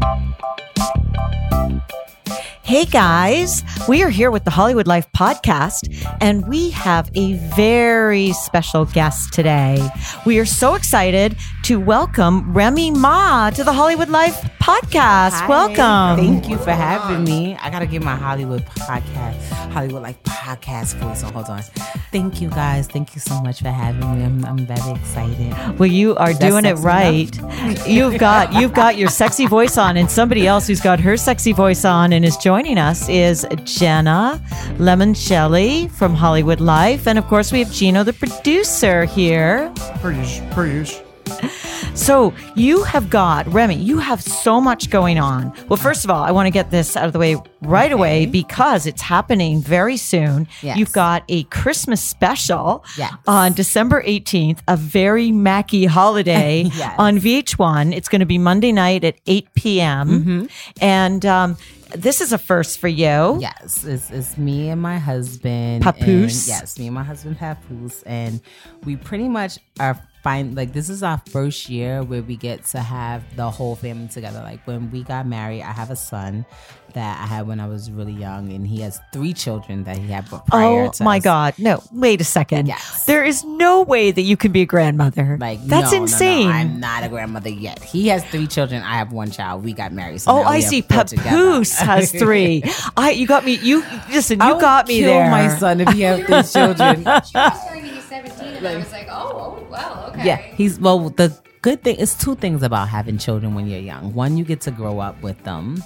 Thank you. Hey guys, we are here with the Hollywood Life podcast, and we have a very special guest today. We are so excited to welcome Remy Ma to the Hollywood Life podcast. Hi. Welcome. Thank you for having me. I gotta get my Hollywood podcast, Hollywood like podcast voice on. Hold on. Thank you guys. Thank you so much for having me. I'm, I'm very excited. Well, you are That's doing it right. you've got you've got your sexy voice on, and somebody else who's got her sexy voice on and is joining us is Jenna Lemoncelli from Hollywood Life, and of course we have Gino, the producer, here. Per usual. So you have got Remy. You have so much going on. Well, first of all, I want to get this out of the way right away because it's happening very soon. Yes. You've got a Christmas special Yes. on December 18th, a very Mackie holiday Yes. on VH1. It's going to be Monday night at 8 p.m. Mm-hmm. And um, this is a first for you. Yes, it's, it's me and my husband. Papoose. and- Yes, me and my husband Papoose, and we pretty much are fine. Like this is our first year where we get to have the whole family together. Like when we got married, I have a son that I had when I was really young, and he has three children that he had prior Oh to my us. God. No, wait a second. Yes. There is no way that you can be a grandmother. Like That's no, no, no, insane. I'm not a grandmother yet. He has three children. I have one child. We got married. So Oh, I see. have four together. Papoose has three. I you got me. You listen. You I would got me kill there. My son, if he had three children. She was telling me he's 17, and I was like, oh, oh, well, okay. Yeah, he's well. The good thing is two things about having children when you're young. One, you get to grow up with them,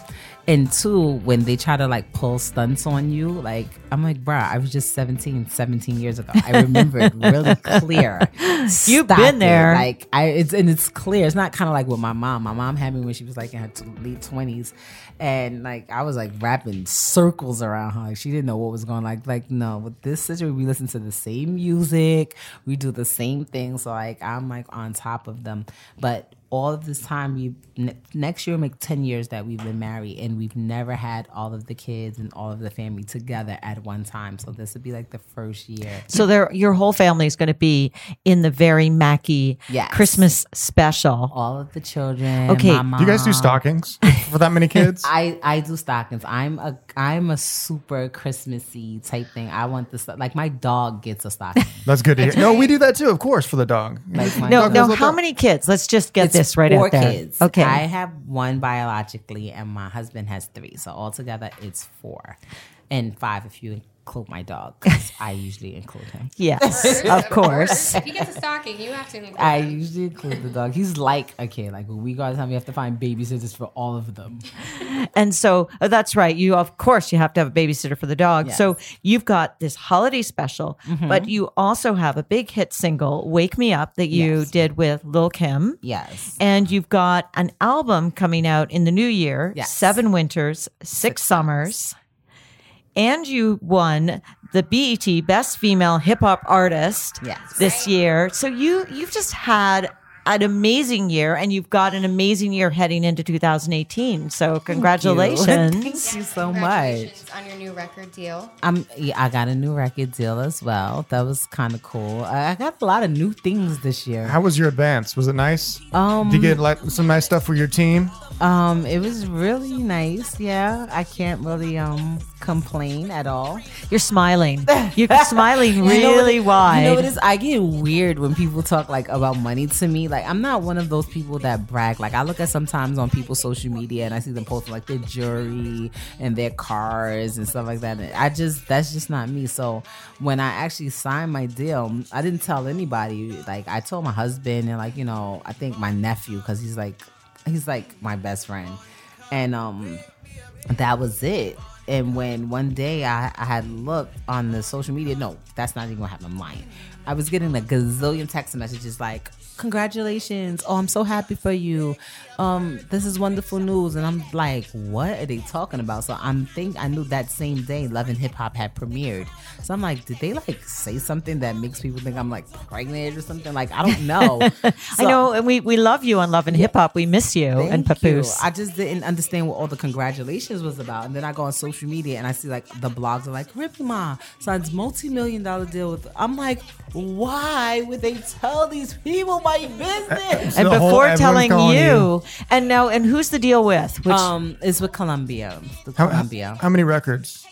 and two, when they try to like pull stunts on you, like I'm like, bruh, I was just 17, 17 years ago. I remember it really clear. You've been it. there. Like I, it's and it's clear. It's not kind of like with my mom. My mom had me when she was like in her t- late twenties, and like I was like wrapping circles around her. Like, she didn't know what was going. Like like no, with this situation, we listen to the same music, we do the same thing. So like I'm like on top of them, but. All of this time, we ne- next year make ten years that we've been married, and we've never had all of the kids and all of the family together at one time. So this would be like the first year. So there, your whole family is going to be in the very Mackie Yes. Christmas special. All of the children. Okay. my Do you guys do stockings for that many kids? I I do stockings. I'm a I'm a super Christmassy type thing. I want the sto- like my dog gets a stocking. That's good to hear. No, we do that too, of course, for the dog. Like No, dog no. How many kids? Let's just get It's this right four out there. kids. Okay. I have one biologically, and my husband has three. So altogether, it's four, and five if you include my dog. 'cause I usually include him. yes, of course. If he gets a stocking, you have to include I him. usually include the dog. He's like a kid. Like when we go out of town, we have to find babysitters for all of them. And so uh, that's right. You, of course, you have to have a babysitter for the dog. Yes. So you've got this holiday special, but you also have a big hit single, Wake Me Up, that you Yes. did with Lil Kim. Yes. And you've got an album coming out in the new year, Yes. Seven Winters, Six, Summers. And you won the BET Best Female Hip Hop Artist Yes. this year. So you you've just had an amazing year and you've got an amazing year heading into 2018. So congratulations. Thank you so much. On your new record deal. I'm yeah, I got a new record deal as well. That was kind of cool. I I got a lot of new things this year. How was your advance? Was it nice? Um, Did you get like some nice stuff for your team? Um, it was really nice. Yeah, I can't really um complain at all. You're smiling. You're smiling You know really it- wide. You know what is? I get weird when people talk like about money to me. Like I'm not one of those people that brag. Like I look at sometimes on people's social media and I see them posting like their jewelry and their cars and stuff like that. And I just that's just not me. So when I actually signed my deal, I didn't tell anybody. Like I told my husband and like you know I think my nephew because he's like he's like my best friend, and um that was it. And when one day I, I had looked on the social media, no, that's not even what happened. I'm lying. I was getting a gazillion text messages like, "Congratulations! Oh, I'm so happy for you. Um, this is wonderful news." And I'm like, "What are they talking about?" So I'm think I knew that same day Love and Hip Hop had premiered. So I'm like, did they like say something that makes people think I'm like pregnant or something? Like I don't know. I know, and we, we love you on Love and Hip Hop. We miss you and Thank you. Papoose. I just didn't understand what all the congratulations was about. And then I go on social media and I see like the blogs are like, Remy Ma signs multi million dollar deal with. I'm like, why would they tell these people my business? and The before telling you, you. and now, and who's the deal with? Which um, is with Columbia. The How, Columbia. how many records?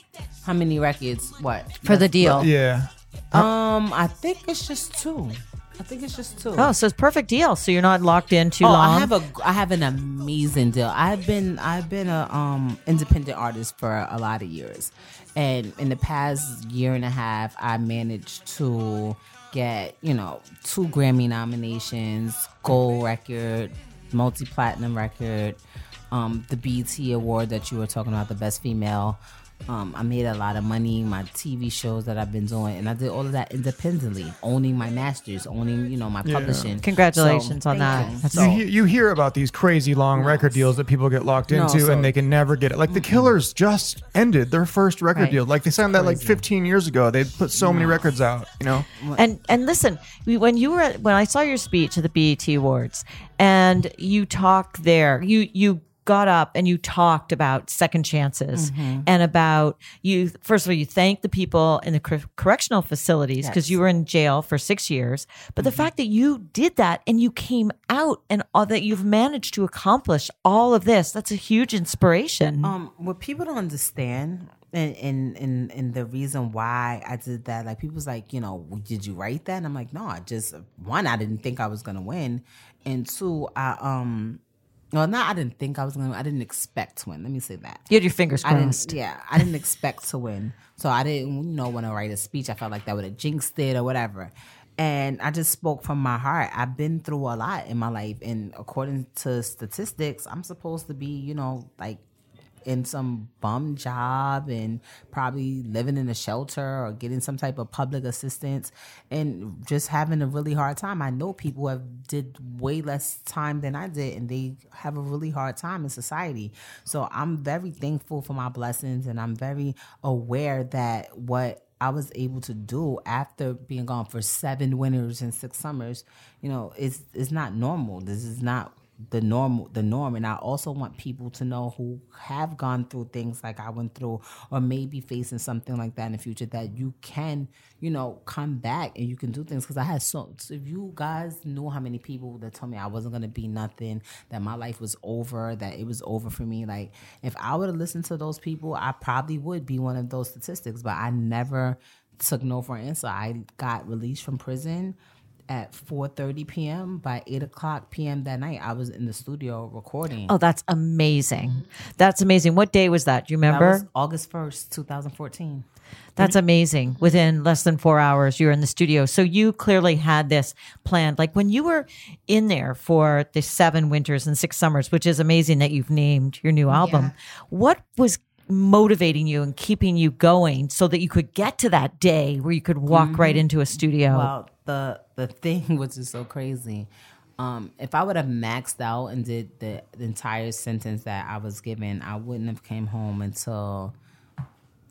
How many records? What? for the deal? Yeah. Um, I think it's just two. I think it's just two. Oh, so it's perfect deal. So you're not locked in too Oh, long. I have a I have an amazing deal. I've been I've been a um independent artist for a lot of years. And in the past year and a half I managed to get, you know, two Grammy nominations, gold record, multi platinum record, um, the BET award that you were talking about, the best female. Um, I made a lot of money, my TV shows that I've been doing, and I did all of that independently, owning my masters, owning, you know, my publishing. Congratulations So, on that. you. So- You, you hear about these crazy long record deals that people get locked No, into so- and they can never get it. Like the Killers just ended their first record Right. deal. Like they signed that like 15 years ago. They put so many records out, you know? And and listen, when you were at, when I saw your speech at the BET Awards, and you talk there, you you got up and you talked about second chances Mm-hmm. and about you. First of all, you thanked the people in the cor- correctional facilities because Yes. you were in jail for six years. But the fact that you did that and you came out and all that you've managed to accomplish all of this—that's a huge inspiration. Um, what people don't understand, and, and and and the reason why I did that, like people's like, you know, did you write that? And I'm like, no, I just one, I didn't think I was gonna win, and two, I um, well, not I didn't think I was gonna, I didn't expect to win. Let me say that. you had your fingers I crossed. yeah, I didn't expect to win. So I didn't, you know, want to write a speech. I felt like that would have jinxed it or whatever. And I just spoke from my heart. I've been through a lot in my life. And according to statistics, I'm supposed to be, you know, like in some bum job and probably living in a shelter or getting some type of public assistance and just having a really hard time. I know people have did way less time than I did and they have a really hard time in society. So I'm very thankful for my blessings and I'm very aware that what I was able to do after being gone for seven winters and six summers, you know, it's it's not normal. This is not the normal the norm. And i also want people to know who have gone through things like i went through or maybe facing something like that in the future that you can you know come back and you can do things. Because i had so, so if you guys knew how many people that told me i wasn't going to be nothing that my life was over that it was over for me like if i would have listened to those people i probably would be one of those statistics. But i never took no for an answer. I got released from prison at 4:30 p.m. By 8 o'clock p.m. that night, I was in the studio recording. Oh, that's amazing. That's amazing. What day was that? Do you remember? was August 1st, 2014. That's amazing. Within less than four hours, you're in the studio. So you clearly had this planned. Like when you were in there for the seven winters and six summers, which is amazing that you've named your new album. What was motivating you and keeping you going so that you could get to that day where you could walk right into a studio? Well, the the thing which is so crazy. Um, if I would have maxed out and did the, the entire sentence that I was given, I wouldn't have came home until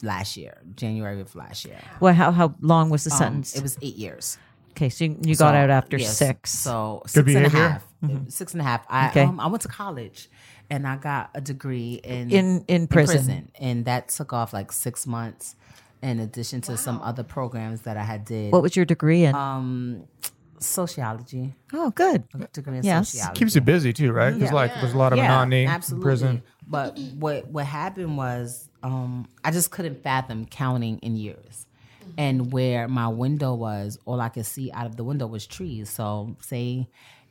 last year, January of last year. well, how, how long was the Um, sentence? it was eight years. Okay, so you, you got So, out after yes, six. So six and a behavior. half. Six and a half. I Okay. um, I went to college and I got a degree in In- in prison. and that took off like six months. In addition to some other programs that I had did, what was your degree in? um, sociology, oh, good. a degree in Yes. sociology. Keeps you busy too, right? Because like there's a lot of monotony in prison. But what what happened was um, I just couldn't fathom counting in years. And where my window was, all I could see out of the window was trees. So say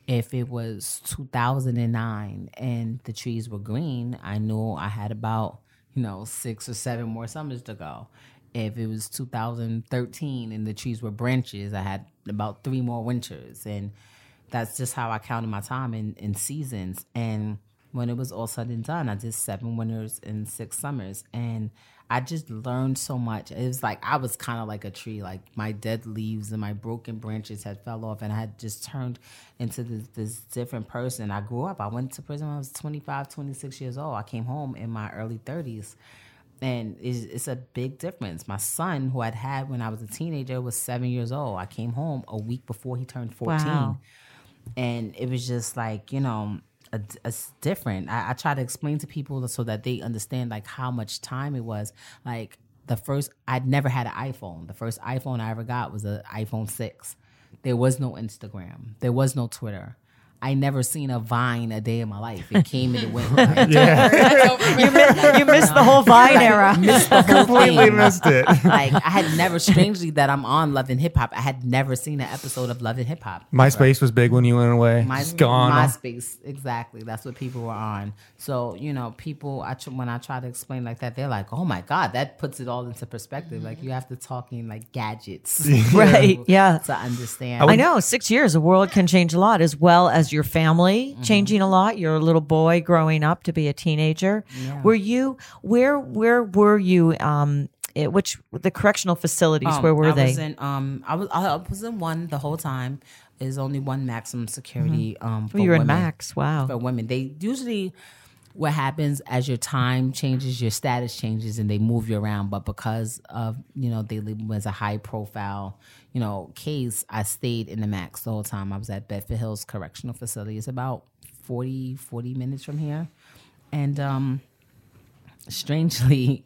if it was 2009 and the trees were green, I knew I had about, you know, six or seven more summers to go. If it was 2013 and the trees were branches, I had about three more winters. And that's just how I counted my time in, in seasons. And when it was all said and done. I did seven winters and six summers, and I just learned so much. It was like I was kind of like a tree, like my dead leaves and my broken branches had fell off, and I had just turned into this, this different person. I grew up. I went to prison when I was 25, 26 years old. I came home in my early 30s and it's, it's, a big difference. My son, who I'd had when I was a teenager, was seven years old. I came home a week before he turned fourteen, Wow. and it was just like you know, a different. I, I try to explain to people so that they understand like how much time it was. Like the first, I'd never had an iPhone. The first iPhone I ever got was an iPhone six. There was no Instagram. There was no Twitter. I never seen a Vine a day in my life. It came and it went. Like, you, mi- you missed the whole Vine era. missed the whole Completely thing. missed it. Like I had never, strangely, that I'm on Love and Hip Hop. I had never seen an episode of Love and Hip Hop. MySpace was big when you went away. My, it's gone. MySpace, exactly. That's what people were on. So you know, people. I tr- when I try to explain like that, they're like, "Oh my god, that puts it all into perspective." Like you have to talk in like gadgets, Right, yeah. to understand. I know six years, the world can change a lot, as well as your family changing a lot. You're little boy growing up to be a teenager. Were you where? Where were you? Um, it, which the correctional facilities? Um, where were I they? Was in, um, I was I was in one the whole time. There's only one maximum security. Um, for Oh, you were in. Max. Wow. for women. They usually what happens as your time changes, your status changes, and they move you around. But because of you know they label me as a high profile you know case, I stayed in the max the whole time. I was at Bedford Hills Correctional Facility. It's about 40, 40 minutes from here, and um, strangely.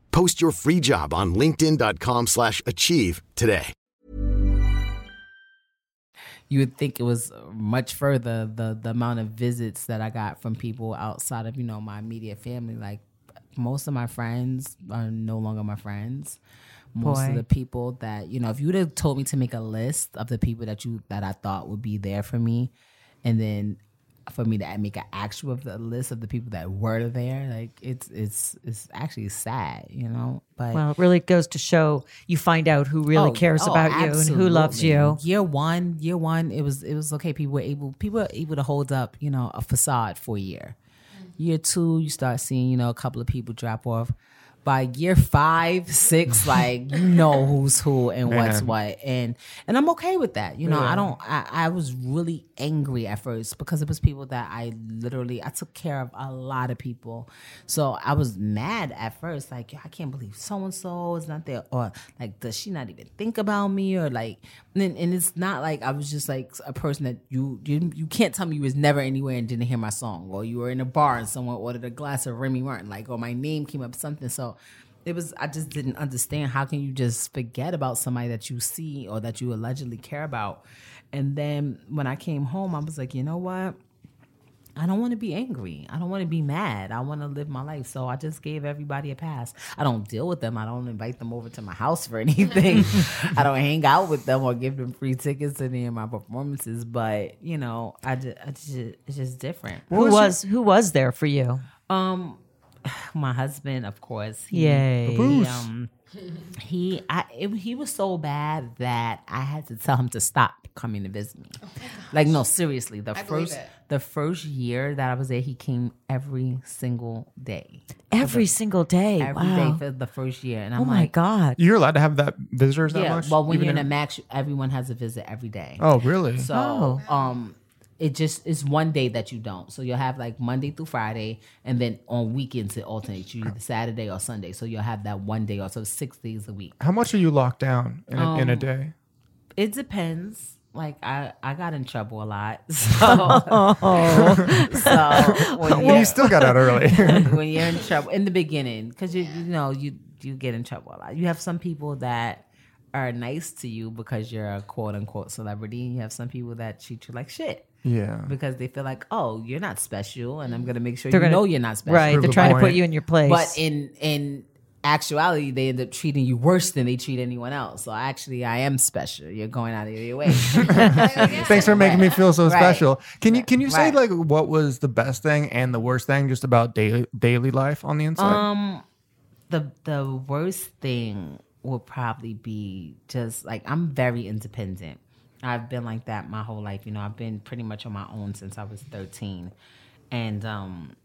Post your free job on linkedin.com/achieve slash achieve today. you would think it was much further the the amount of visits that I got from people outside of you know my immediate family. Like most of my friends are no longer my friends. Most Boy. of the people that you know, if you would have told me to make a list of the people that you that I thought would be there for me, and then for me to make an actual of the list of the people that were there, like it's it's it's actually sad, you know. But Well, it really goes to show you find out who really Oh, cares oh, about you and who loves you. Year one, year one, it was it was okay. People were able people were able to hold up, you know, a facade for a year. Year two, you start seeing, you know, a couple of people drop off. By year five, six, like you know who's who and what's Man. what, and and I'm okay with that. You know, I don't. I, I was really angry at first because it was people that I literally I took care of a lot of people, so I was mad at first. Like I can't believe so and so is not there, or like does she not even think about me, or like, and, and it's not like I was just like a person that you you you can't tell me you was never anywhere and didn't hear my song, or you were in a bar and someone ordered a glass of Remy Martin, like or my name came up something. So it was I just didn't understand how can you just forget about somebody that you see or that you allegedly care about. And then when I came home, I was like, you know what? I don't want to be angry. I don't want to be mad. I want to live my life. So I just gave everybody a pass. I don't deal with them. I don't invite them over to my house for anything. I don't hang out with them or give them free tickets to any of my performances. But you know, I just, I just it's just different. Who was who was there for you? Um, my husband, of course. Yeah. He, um, he, I, it, he was so bad that I had to tell him to stop coming to visit me. like, no, seriously. The I first, the first year that I was there, he came every single day. Every single day. Every day wow. for the first year, and I'm oh my like, god. You're allowed to have that visitors that yeah. much. Well, when Even you're in a if- max, everyone has a visit every day. oh, really? So, um, it just is one day that you don't. So you'll have like Monday through Friday, and then on weekends it alternates. You either Saturday or Sunday. So you'll have that one day or so six days a week. How much are you locked down in a, in a Um, day? It depends. Like I, I got in trouble a lot. So, so when, Well, you're, you still got out early. when you're in trouble in the beginning, because you you know you you get in trouble a lot. You have some people that are nice to you because you're a quote unquote celebrity, and you have some people that treat you like shit Yeah. because they feel like, oh, you're not special, and I'm gonna make sure They're you gonna- know you're not special. Right. Prove They're a trying to put you in your place. But in in actuality, they end up treating you worse than they treat anyone else. So actually, I am special. You're going out of your way. Thanks for making me feel so Right. special. Can you can you say Right. like what was the best thing and the worst thing just about daily daily life on the inside? Um, the the worst thing would probably be just like I'm very independent. I've been like that my whole life. You know, I've been pretty much on my own since I was 13, and um,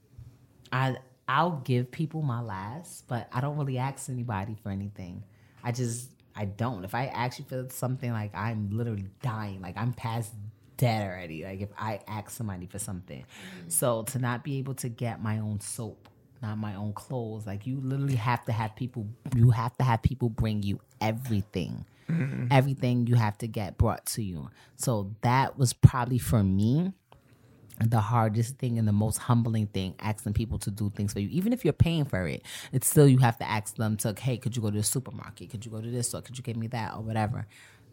I I'll give people my last, but I don't really ask anybody for anything. I just I don't. If I actually feel something like I'm literally dying, like I'm past dead already. Like if I ask somebody for something, so to not be able to get my own soap, not my own clothes, like you literally have to have people. You have to have people bring you everything. Mm-hmm. Everything you have to get brought to you. So that was probably for me the hardest thing and the most humbling thing asking people to do things for you. Even if you're paying for it it's still you have to ask them to hey could you go to the supermarket? Could you go to this or could you give me that? or whatever.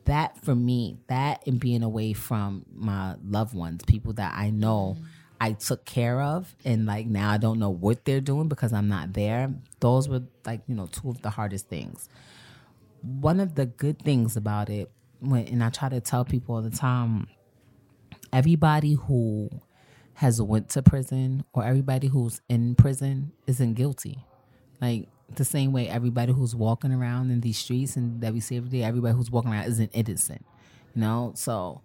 That for me that and being away from my loved ones people that i know mm-hmm. I took care of and like now i don't know what they're doing because i'm not there those were like you know two of the hardest things one of the good things about it when and i try to tell people all the time everybody who has went to prison or everybody who's in prison isn't guilty. Like the same way everybody who's walking around in these streets and that we see every day, everybody who's walking around isn't innocent. You know? So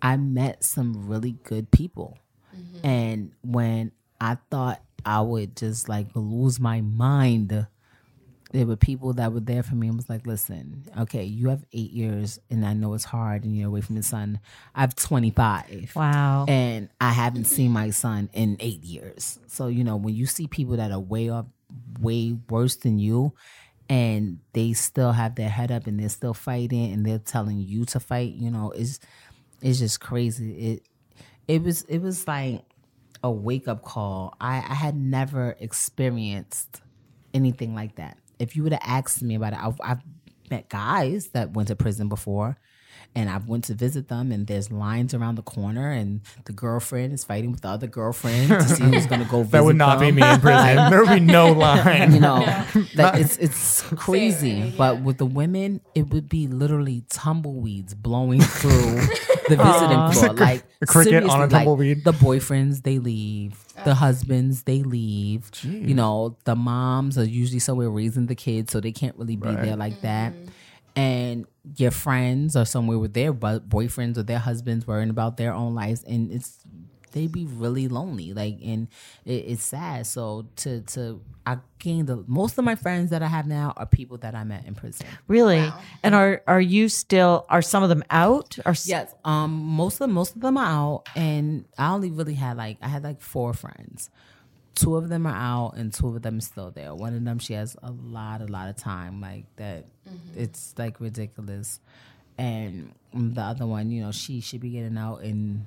I met some really good people. Mm-hmm. And when I thought I would just like lose my mind, there were people that were there for me and was like, listen, okay, you have eight years and I know it's hard and you're away from your son. I have 25. Wow. And I haven't seen my son in eight years. So, you know, when you see people that are way up, way worse than you, and they still have their head up and they're still fighting and they're telling you to fight, you know, it's it's just crazy. It it was it was like a wake up call. I, I had never experienced anything like that. If you would have asked me about it, I've, I've met guys that went to prison before, and I went to visit them, and there's lines around the corner, and the girlfriend is fighting with the other girlfriend to see who's going to go visit that would not be them. me in prison. there would be no line. You know, that it's it's crazy. But with the women, it would be literally tumbleweeds blowing through the visiting floor. Like a cricket on a seriously, like, tumbleweed. the boyfriends they leave, the husbands they leave. You know, the moms are usually somewhere raising the kids, so they can't really be there like that. And your friends are somewhere with their boyfriends or their husbands worrying about their own lives, and it's they be really lonely like and it, it's sad so to to i gained the most of my friends that i have now are people that i met in prison Really? And are are you still are some of them out? S- yes um most of them most of them are out and i only really had like i had like four friends two of them are out and two of them still there one of them she has a lot a lot of time like that it's like ridiculous and the other one you know she should be getting out in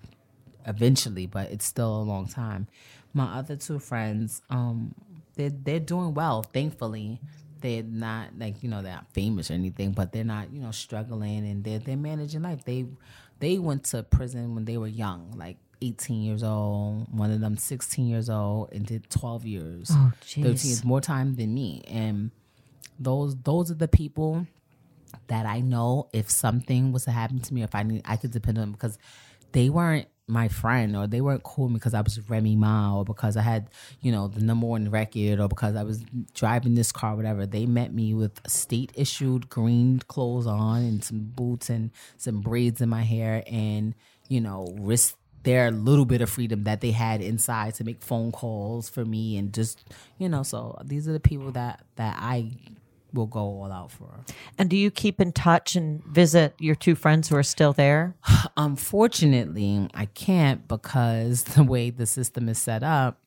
eventually, but it's still a long time. My other two friends, um, they're they're doing well, thankfully. They're not like you know they're not famous or anything, but they're not you know struggling and they're they're managing life. They they went to prison when they were young, like 18 years old. One of them 16 years old and did 12 years. Oh, 13 jeez. is more time than me, and those those are the people that I know if something was to happen to me, if I need, I could depend on them because they weren't my friend or they weren't cool because I was Remy Ma or because I had, you know, the number one record or because I was driving this car, whatever. They met me with state issued green clothes on and some boots and some braids in my hair and, you know, risked their little bit of freedom that they had inside to make phone calls for me and just, you know, so these are the people that that I will go all out for. And do you keep in touch and visit your two friends who are still there? Unfortunately, I can't because the way the system is set up,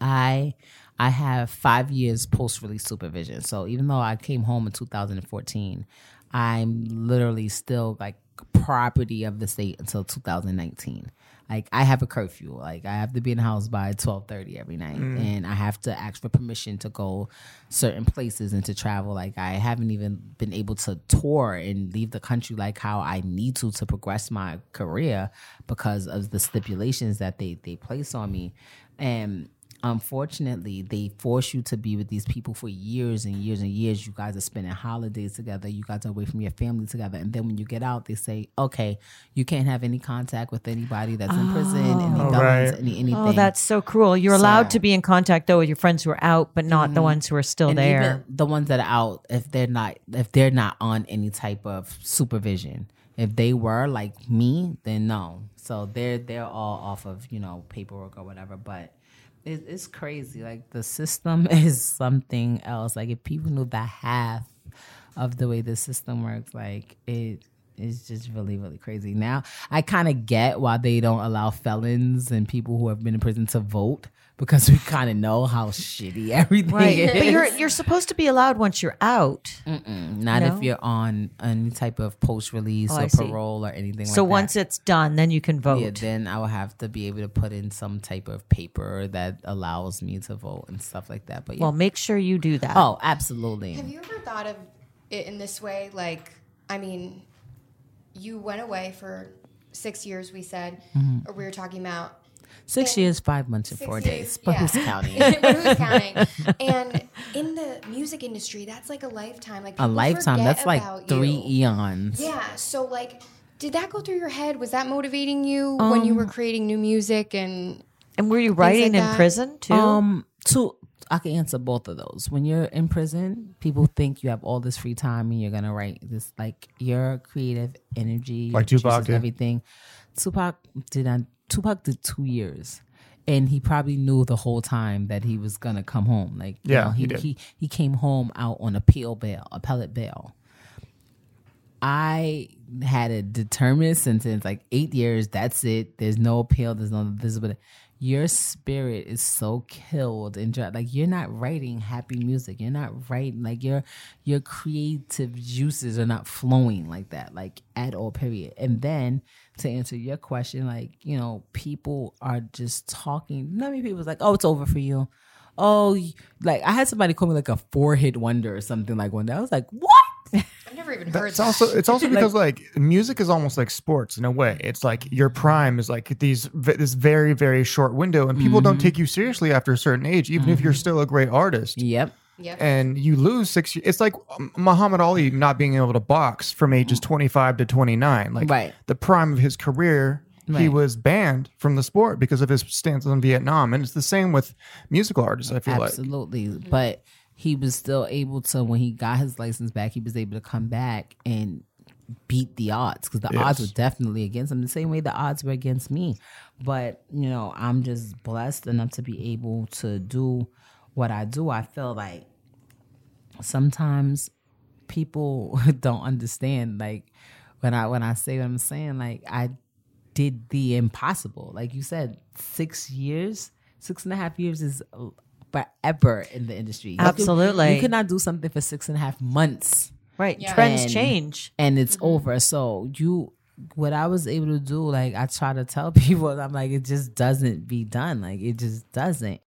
I I have five years post release supervision. So even though I came home in 2014, I'm literally still like property of the state until 2019. Like I have a curfew. Like I have to be in the house by twelve thirty every night, mm. and I have to ask for permission to go certain places and to travel. Like I haven't even been able to tour and leave the country like how I need to to progress my career because of the stipulations that they they place on me, and unfortunately they force you to be with these people for years and years and years. You guys are spending holidays together. You guys are away from your family together. And then when you get out they say okay you can't have any contact with anybody that's in prison any oh. felons, right. any anything. Oh, that's so cruel. You're allowed to be in contact though with your friends who are out, but not the mm-hmm. ones who are still and there. even the ones that are out if they're not if they're not on any type of supervision. If they were like me then no. So they're they're all off of you know paperwork or whatever. But it, it's crazy. Like the system is something else. Like if people knew the half of the way the system works like it is just really really crazy now i kind of get why they don't allow felons and people who have been in prison to vote because we kind of know how shitty everything Right. is but you're you're supposed to be allowed once you're out. not No? if you're on any type of post release Oh, I or see. parole or anything So like once that. it's done, then you can vote. yeah, then I will have to be able to put in some type of paper that allows me to vote and stuff like that. But yeah. well, make sure you do that. oh, absolutely. Have you ever thought of it in this way? Like, I mean, you went away for six years, we said, Mm-hmm. or we were talking about. Six and- years, five months, and four years, days. But yeah. who's counting? but who's counting? And in the music industry, that's like a lifetime. Like A lifetime. That's like three you. eons. Yeah. So like, did that go through your head? Was that motivating you when you were Um, creating new music and? and were you writing like in that. prison too? Um, two. I can answer both of those. When you're in prison, people think you have all this free time and you're gonna write this like your creative energy, Like Tupac did. everything. Tupac did not. Tupac did two years, and he probably knew the whole time that he was gonna come home. Like you Yeah, know, he he did. he he came home out on appeal bail, appellate bail. I had a determined sentence, like eight years. That's it. There's no appeal. There's no this. But your spirit is so killed and dry. like you're not writing happy music. You're not writing like your your creative juices are not flowing like that, like at all. Period. And then to answer your question, like you know, people are just talking. Not many people's like, oh, it's over for you. Oh, like I had somebody call me like a four hit wonder or something like one day. I was like, what? I've never even heard It's that. also it's also because like music is almost like sports in a way. It's like your prime is like these v- this very very short window, and people Mm-hmm. don't take you seriously after a certain age, even if you're still a great artist. Yep. Yep. And you lose six. ye- It's like um, Muhammad Ali not being able to box from ages 25 to 29. Like Right. the prime of his career, he was banned from the sport because of his stance on Vietnam. And it's the same with musical artists. I feel like. Absolutely. But he was still able to, when he got his license back, he was able to come back and beat the odds because the odds were definitely against him the same way the odds were against me. But, you know, I'm just blessed enough to be able to do what I do. I feel like sometimes people don't understand like when I when I say what I'm saying like I did the impossible like you said six years six and a half years is forever in the industry You could- Absolutely. you cannot do something for six and a half months right. Yeah. Trends And- change. and it's mm-hmm. over. So you, what I was able to do, like I try to tell people, I'm like, it just doesn't be done. Like it just doesn't.